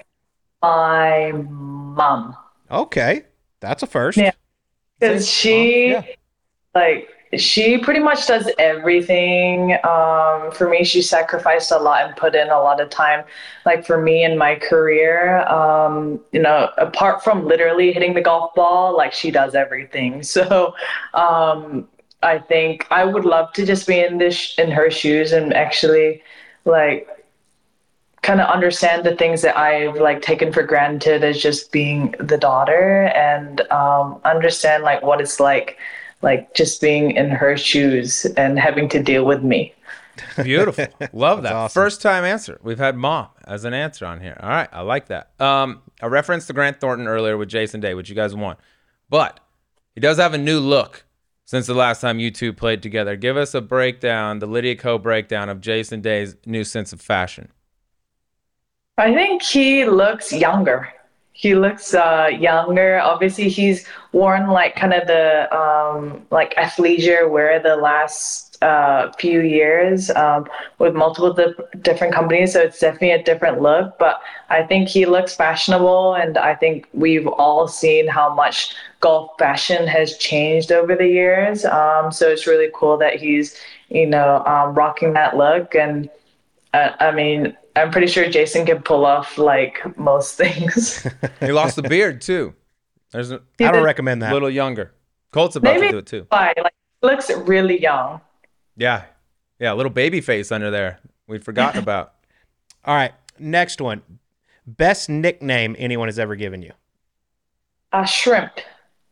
my mom Okay. That's a first. Yeah. because she, yeah. like, she pretty much does everything. Um, for me, she sacrificed a lot and put in a lot of time. Like for me in my career, um, you know, apart from literally hitting the golf ball, like she does everything. So, um, I think I would love to just be in this in her shoes and actually, like, kind of understand the things that I've like taken for granted as just being the daughter and um, understand like what it's like like just being in her shoes and having to deal with me. Beautiful. Love that. awesome. First time answer. We've had mom as an answer on here. All right. I like that. Um, I referenced to Grant Thornton earlier with Jason Day, which you guys won. But he does have a new look since the last time you two played together. Give us a breakdown, the Lydia Ko breakdown of Jason Day's new sense of fashion. I think he looks younger. He looks uh, younger. Obviously, he's worn like kind of the um, like athleisure wear the last uh, few years um, with multiple di- different companies. So it's definitely a different look. But I think he looks fashionable, and I think we've all seen how much golf fashion has changed over the years. Um, so it's really cool that he's you know um, rocking that look and. Uh, I mean, I'm pretty sure Jason can pull off like most things. He lost the beard too. There's a He I don't did- recommend that. A little younger. Colt's about Maybe to do it too. Why? Like, he looks really young. Yeah. Yeah. A little baby face under there. We'd forgotten about. All right. Next one. Best nickname anyone has ever given you. Uh, shrimp.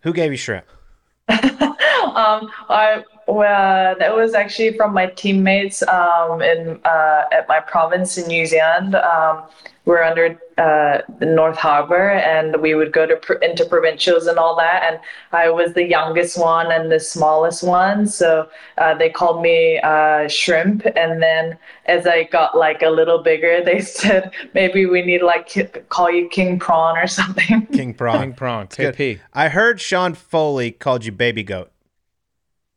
Who gave you shrimp? um, I well, that was actually from my teammates um, in uh, at my province in New Zealand. Um, we're under uh, the North Harbour, and we would go to pr- into provincials and all that. And I was the youngest one and the smallest one, so uh, they called me uh, Shrimp. And then as I got like a little bigger, they said maybe we need to like call you King Prawn or something. King Prawn. King Prong, Good. KP. I heard Sean Foley called you Baby Goat.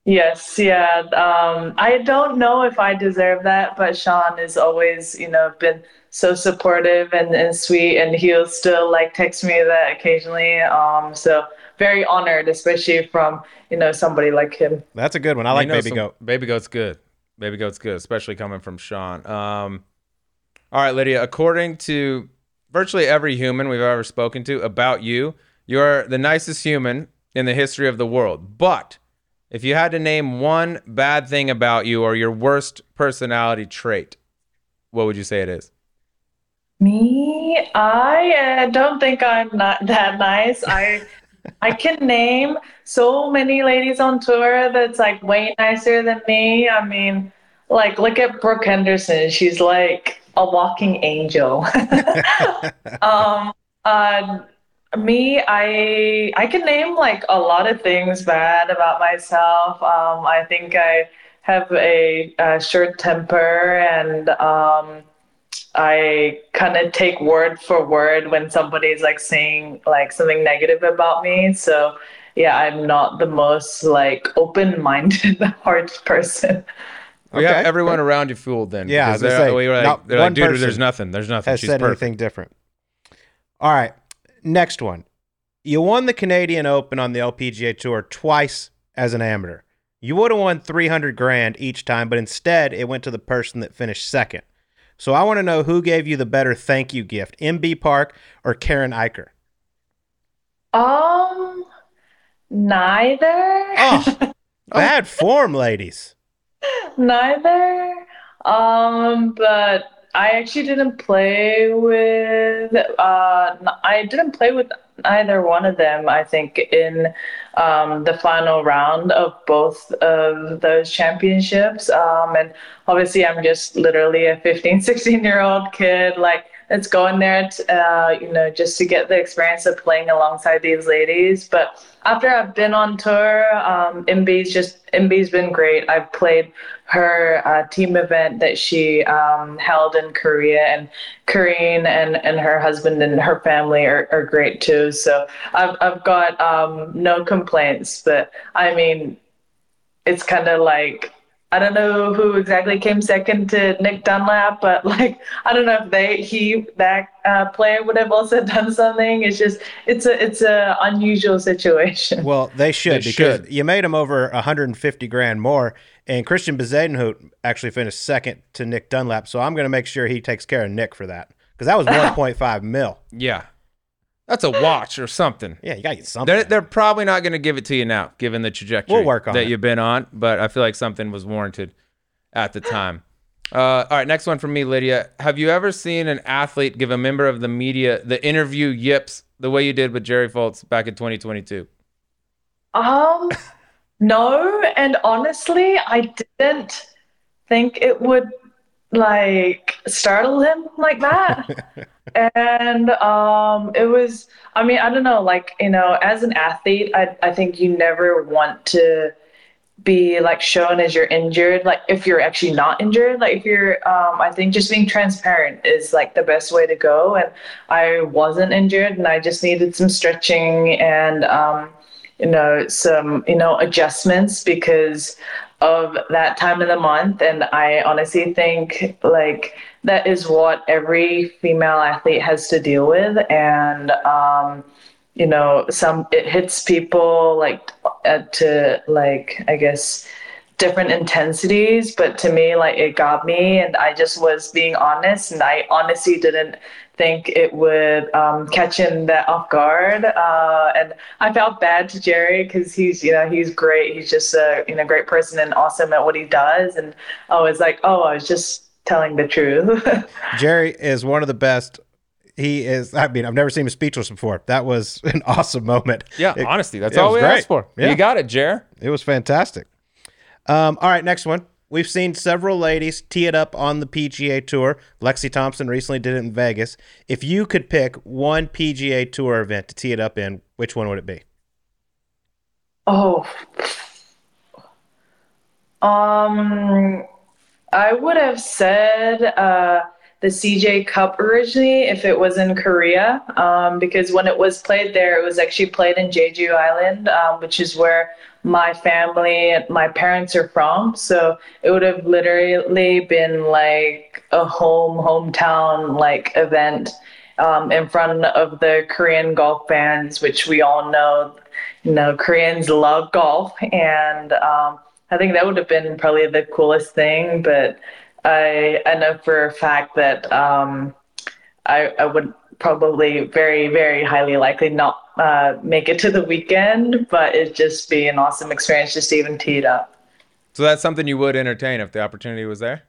Yes, yeah. Um, I don't know if I deserve that, but Sean has always, you know, been so supportive and, and sweet, and he'll still like text me that occasionally. Um, so very honored, especially from you know somebody like him. That's a good one. I like You know Baby some- Goat. Baby Goat's good. Baby Goat's good, especially coming from Sean. Um, all right, Lydia. According to virtually every human we've ever spoken to about you, you're the nicest human in the history of the world. But if you had to name one bad thing about you or your worst personality trait, what would you say it is? Me, I uh, don't think I'm not that nice. I I can name so many ladies on tour that's like way nicer than me. I mean, like look at Brooke Henderson. She's like a walking angel. um, uh, me, I I can name like a lot of things bad about myself. Um, I think I have a, uh short temper and um, I kind of take word for word when somebody's like saying like something negative about me. So yeah, I'm not the most like open-minded heart person. We have Okay. everyone around you fooled then. Yeah, I because they're, say, we were like, not they're like, dude, there's nothing. There's nothing. Has She's said perfect. anything different. All right. Next one. You won the Canadian Open on the LPGA Tour twice as an amateur. You would have won 300 grand each time, but instead it went to the person that finished second. So I want to know who gave you the better thank you gift, Inbee Park or Karine Icher? Um, neither. Oh, bad form, ladies. Neither. Um, but I actually didn't play with uh I didn't play with either one of them, I think, in um the final round of both of those championships. Um and obviously I'm just literally a 15, 16 year old kid, like let's go in there t- uh, you know, just to get the experience of playing alongside these ladies. But after I've been on tour, um, Inbee's just Inbee's been great. I've played her uh, team event that she um, held in Korea, and Karine and, and her husband and her family are, are great too. So I've I've got um, no complaints. But I mean, it's kind of like I don't know who exactly came second to Nick Dunlap, but like I don't know if they he that uh, player would have also done something. It's just it's a it's a unusual situation. Well, they should They because should. you made him over 150 grand more, and Christiaan Bezuidenhout actually finished second to Nick Dunlap. So I'm going to make sure he takes care of Nick for that because that was 1.5 mil. Yeah, that's a watch or something. Yeah, you got to get something. They're they're probably not going to give it to you now, given the trajectory We'll work on that it. you've been on. But I feel like something was warranted at the time. Uh, all right, next one from me, Lydia. Have you ever seen an athlete give a member of the media the interview yips the way you did with Jerry Foltz back in 2022? Um, no, and honestly, I didn't think it would like startle him like that. and um, it was, I mean, I don't know, like, you know, as an athlete, I, I think you never want to be like shown as you're injured like if you're actually not injured like if you're um i think just being transparent is like the best way to go. And i wasn't injured and i just needed some stretching and um you know some you know adjustments because of that time of the month. And i honestly think like that is what every female athlete has to deal with. And um you know some it hits people like uh, to like i guess different intensities. But to me like it got me. And i just was being honest. And i honestly didn't think it would um, catch him that off guard. Uh, and i felt bad to jerry because he's you know he's great. He's just a you know great person and awesome at what he does. And i was like oh i was just telling the truth Jerry is one of the best. he is. I mean, I've never seen him speechless before. That was an awesome moment. Yeah, It- honesty. That's all we great. asked for. Yeah. You got it, Jer. It was fantastic. Um, all right, next one. We've seen several ladies tee it up on the PGA Tour. Lexi Thompson recently did it in Vegas. If you could pick one PGA Tour event to tee it up in, which one would it be? Oh. Um, I would have said uh, the CJ Cup originally if it was in Korea, um, because when it was played there, it was actually played in Jeju Island, um, which is where my family, my parents are from. So it would have literally been like a home hometown like event um, in front of the Korean golf fans, which we all know you know, Koreans love golf, and um, I think that would have been probably the coolest thing. But I, I know for a fact that um, I, I would probably very, very highly likely not uh, make it to the weekend, but it'd just be an awesome experience just to even tee it up. So that's something you would entertain if the opportunity was there.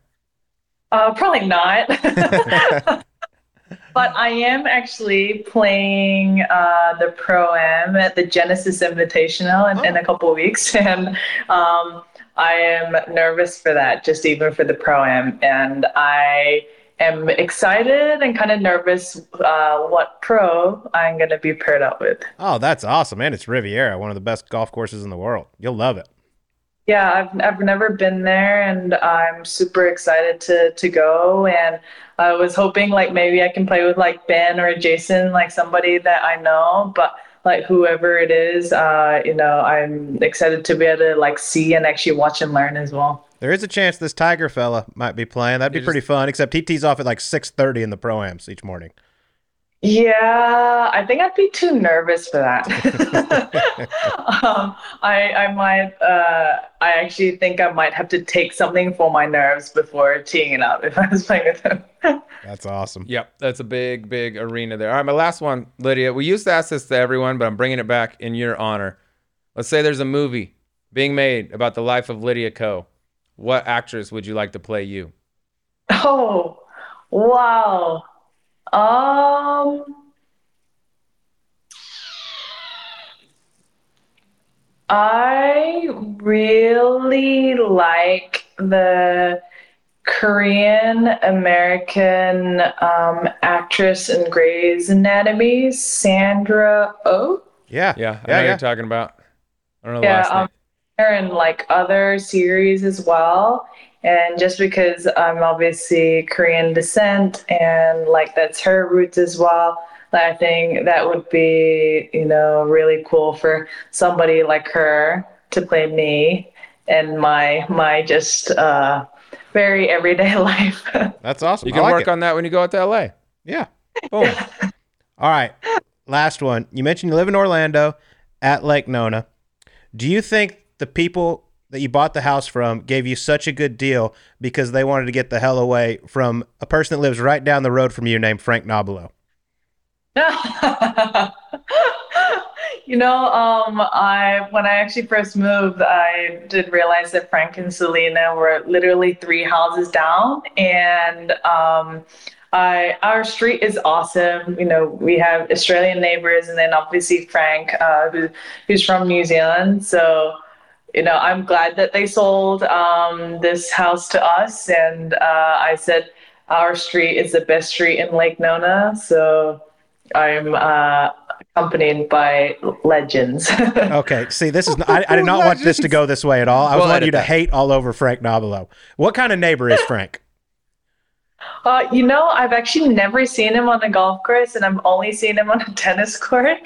Uh, probably not. but I am actually playing uh, the Pro Am at the Genesis Invitational in, in a couple of weeks. And um, I am nervous for that, just even for the Pro Am. And I am excited and kind of nervous uh, what pro I'm going to be paired up with. Oh, that's awesome, And It's Riviera, one of the best golf courses in the world. You'll love it. Yeah, I've I've never been there, and I'm super excited to to go. And I was hoping like maybe I can play with like Ben or Jason, like somebody that I know. But like whoever it is, uh, you know, I'm excited to be able to like see and actually watch and learn as well. There is a chance this Tiger fella might be playing. That'd be You pretty fun. Except he tees off at like six thirty in the proams each morning. Yeah, I think I'd be too nervous for that. um, I I might uh, I actually think I might have to take something for my nerves before teeing it up if I was playing with them. That's awesome. Yep, that's a big, big arena there. All right, my last one, Lydia. We used to ask this to everyone, but I'm bringing it back in your honor. Let's say there's a movie being made about the life of Lydia Ko. What actress would you like to play you? Oh, wow. Um, I really like the Korean American um, actress in Grey's Anatomy, Sandra Oh. Yeah, Yeah, I yeah, know what yeah. you're talking about. I don't know the Yeah, last name. um, her in like other series as well. And just because I'm obviously Korean descent and like that's her roots as well, I think that would be, you know, really cool for somebody like her to play me and my my just uh very everyday life. That's awesome. You can like work it. on that when you go out to LA. Yeah. Boom. All right. Last one. You mentioned you live in Orlando at Lake Nona. Do you think the people that you bought the house from gave you such a good deal because they wanted to get the hell away from a person that lives right down the road from you named Frank Nobilo? you know, um, I when I actually first moved, I did realize that Frank and Selena were literally three houses down, and um, I our street is awesome. You know, we have Australian neighbors, and then obviously Frank, uh, who who's from New Zealand, so. You know, I'm glad that they sold um, this house to us, and uh, I said our street is the best street in Lake Nona, so I'm uh, accompanied by legends. Okay. See, this is I, I did not want this to go this way at all. I was We'll you to hate all over Frank Nobilo. What kind of neighbor is Frank? Uh, you know, I've actually never seen him on a golf course, and I've only seen him on a tennis court.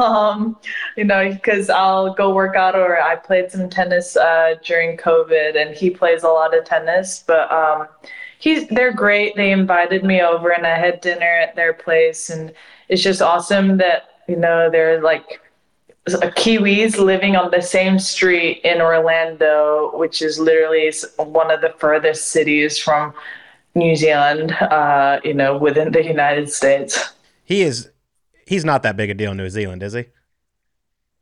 Um, you know, because I'll go work out, or I played some tennis uh, during COVID, and he plays a lot of tennis. But um, he's they're great. They invited me over, and I had dinner at their place, and it's just awesome that you know they're like Kiwis living on the same street in Orlando, which is literally one of the furthest cities from New Zealand, uh, you know, within the United States. He is he's not that big a deal in New Zealand, is he?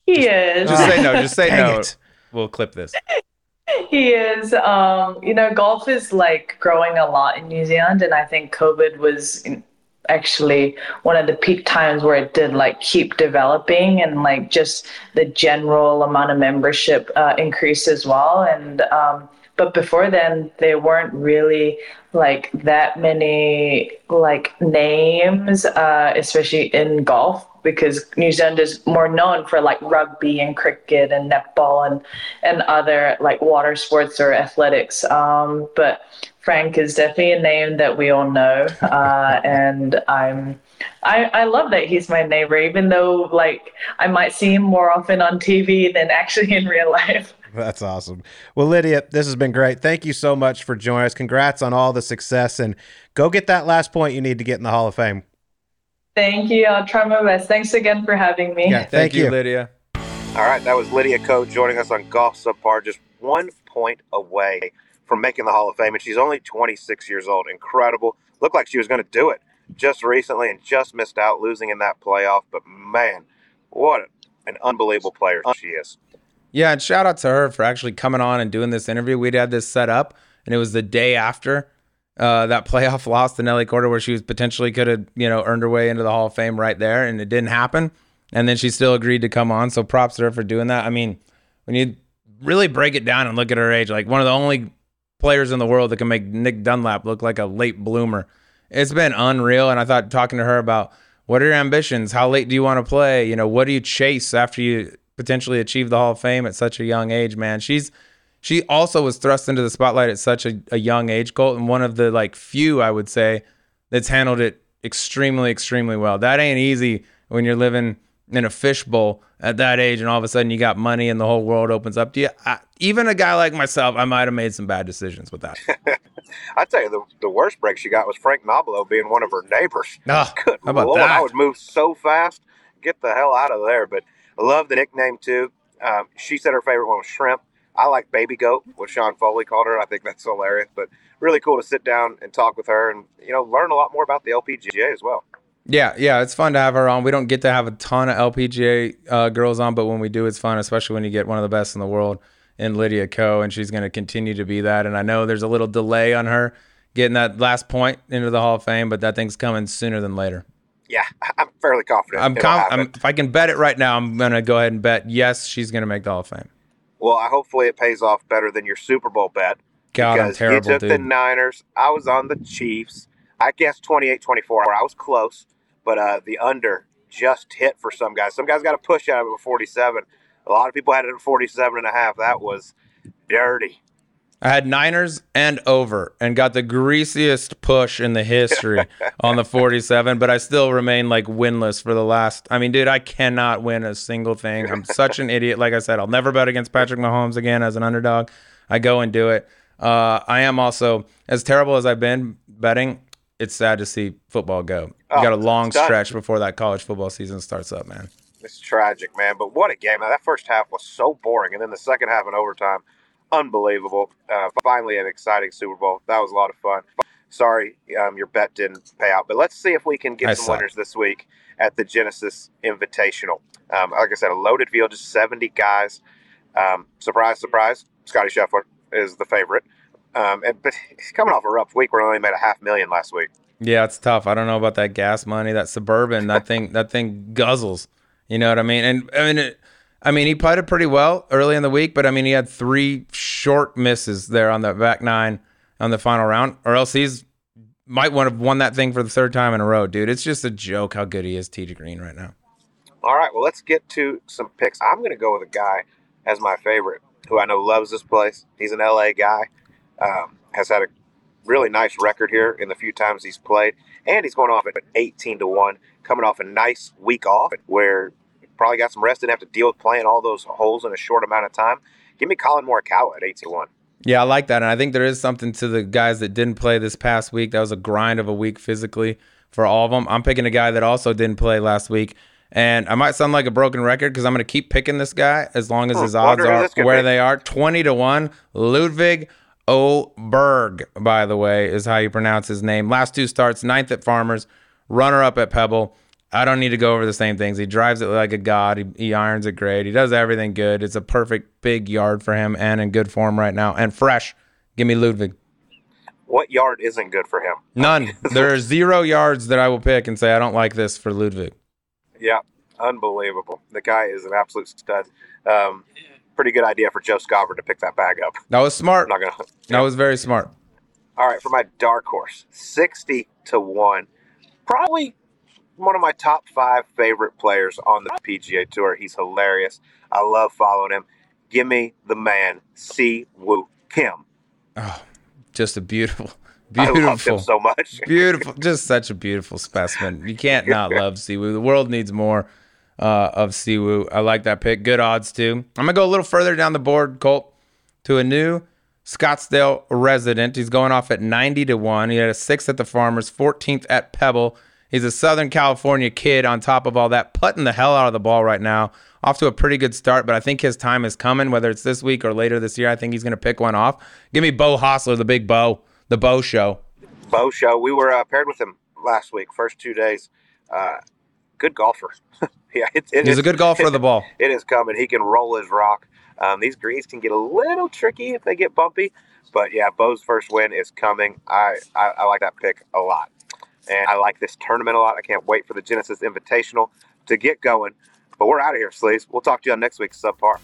He is. Just say no. Just say no. it. We'll clip this. He is. Um, you know, golf is like growing a lot in New Zealand, and I think COVID was actually one of the peak times where it did like keep developing and like just the general amount of membership uh, increased as well and um, but before then there weren't really like that many like names uh, especially in golf because New Zealand is more known for like rugby and cricket and netball and and other like water sports or athletics. Um, but Frank is definitely a name that we all know, uh, and I'm. I, I love that he's my neighbor, even though like I might see him more often on TV than actually in real life. That's awesome. Well, Lydia, this has been great. Thank you so much for joining us. Congrats on all the success and go get that last point you need to get in the Hall of Fame. Thank you. I'll try my best. Thanks again for having me. Yeah, thank, Thank you, you. Lydia. All right, that was Lydia Ko joining us on Golf Subpar, just one point away from making the Hall of Fame, and she's only 26 years old. Incredible. Looked like she was going to do it just recently and just missed out losing in that playoff. But man, what an unbelievable player she is. Yeah, and shout out to her for actually coming on and doing this interview. We'd had this set up, and it was the day after uh, that playoff loss to Nelly Korda, where she was potentially could have you know earned her way into the Hall of Fame right there, and it didn't happen. And then she still agreed to come on. So props to her for doing that. I mean, when you really break it down and look at her age, like one of the only players in the world that can make Nick Dunlap look like a late bloomer. It's been unreal. And I thought talking to her about what are your ambitions? How late do you want to play? You know, what do you chase after you potentially achieve the Hall of Fame at such a young age, man? She's she also was thrust into the spotlight at such a, a young age, Colt, and one of the like few I would say that's handled it extremely, extremely well. That ain't easy when you're living in a fishbowl at that age, and all of a sudden you got money and the whole world opens up to you. I, even a guy like myself, I might have made some bad decisions with that. I tell you, the, the worst break she got was Frank Nobilo being one of her neighbors. Oh, Good how about Lord, that? I would move so fast. Get the hell out of there. But love the nickname too. Um, she said her favorite one was shrimp. I like baby goat, what Sean Foley called her. I think that's hilarious. But really cool to sit down and talk with her and you know learn a lot more about the LPGA as well. Yeah, yeah, it's fun to have her on. We don't get to have a ton of LPGA uh, girls on, but when we do, it's fun, especially when you get one of the best in the world in Lydia Ko, and she's going to continue to be that. And I know there's a little delay on her getting that last point into the Hall of Fame, but that thing's coming sooner than later. Yeah, I'm fairly confident. I'm, com- I'm if I can bet it right now, I'm going to go ahead and bet yes, she's going to make the Hall of Fame. Well, I hopefully it pays off better than your Super Bowl bet. God, I'm because terrible, you took the. Niners. I was on the Chiefs. I guessed 28 24. I was close, but uh, the under just hit for some guys. Some guys got a push out of it at 47. A lot of people had it at 47 and a half. That was dirty. I had Niners and over and got the greasiest push in the history on the 47, but I still remain like winless for the last. I mean, dude, I cannot win a single thing. I'm such an idiot. Like I said, I'll never bet against Patrick Mahomes again as an underdog. I go and do it. Uh, I am also, as terrible as I've been betting, it's sad to see football go. You Oh, got a long stretch before that college football season starts up, man. It's tragic, man. But what a game. That first half was so boring. And then the second half in overtime, unbelievable. Uh, finally, an exciting Super Bowl. That was a lot of fun. Sorry um, your bet didn't pay out. But let's see if we can get I some winners this week at the Genesis Invitational. Um, like I said, a loaded field, just 70 guys. Um, surprise, surprise, Scotty Scheffler is the favorite. Um, and, but he's coming off a rough week where he only made a half million last week. Yeah, it's tough. I don't know about that gas money, that suburban, that thing, that thing guzzles. You know what I mean? And I mean, it, I mean, he putted pretty well early in the week, but I mean, he had three short misses there on the back nine on the final round, or else he's might want have won that thing for the third time in a row, dude. It's just a joke how good he is, TJ Green, right now. All right, well, let's get to some picks. I'm going to go with a guy as my favorite who I know loves this place. He's an LA guy, um, has had a really nice record here in the few times he's played, and he's going off at 18 to 1, coming off a nice week off where he probably got some rest, didn't have to deal with playing all those holes in a short amount of time. Give me Collin Morikawa at 18 to 1. Yeah, I like that. And I think there is something to the guys that didn't play this past week. That was a grind of a week physically for all of them. I'm picking a guy that also didn't play last week. And I might sound like a broken record because I'm going to keep picking this guy as long as Hmm, his odds are where they are. 20 to 1. Ludvig Åberg, by the way, is how you pronounce his name. Last two starts, ninth at Farmers, runner up at Pebble. I don't need to go over the same things. He drives it like a god. He, he irons it great. He does everything good. It's a perfect big yard for him and in good form right now and fresh. Give me Ludvig. what yard isn't good for him? None. there are zero yards that I will pick and say I don't like this for Ludvig. Yeah, unbelievable. The guy is an absolute stud. Um, pretty good idea for Joe Skovron to pick that bag up. That was smart. I'm not gonna. That was very smart. All right, for my dark horse, sixty to one, probably one of my top five favorite players on the PGA Tour. He's hilarious. I love following him. Give me the man, Si Woo Kim. Oh, just a beautiful, I love him beautiful, so much. beautiful, just such a beautiful specimen. You can't not love Si Woo. The world needs more uh, of Si Woo. I like that pick. Good odds too. I'm gonna go a little further down the board, Colt, to a new Scottsdale resident. He's going off at 90 to one. He had a sixth at the Farmers, 14th at Pebble. He's a Southern California kid. On top of all that, putting the hell out of the ball right now. Off to a pretty good start, but I think his time is coming. Whether it's this week or later this year, I think he's going to pick one off. Give me Beau Hossler, the big Beau, the Beau Show. Beau Show. We were uh, paired with him last week, first two days. Uh, good golfer. yeah, it, it He's is- a good golfer of the ball. It is coming. He can roll his rock. Um, these greens can get a little tricky if they get bumpy, but yeah, Beau's first win is coming. I, I, I like that pick a lot, and I like this tournament a lot. I can't wait for the Genesis Invitational to get going. But we're out of here, Sleeves. We'll talk to you on next week's subpar.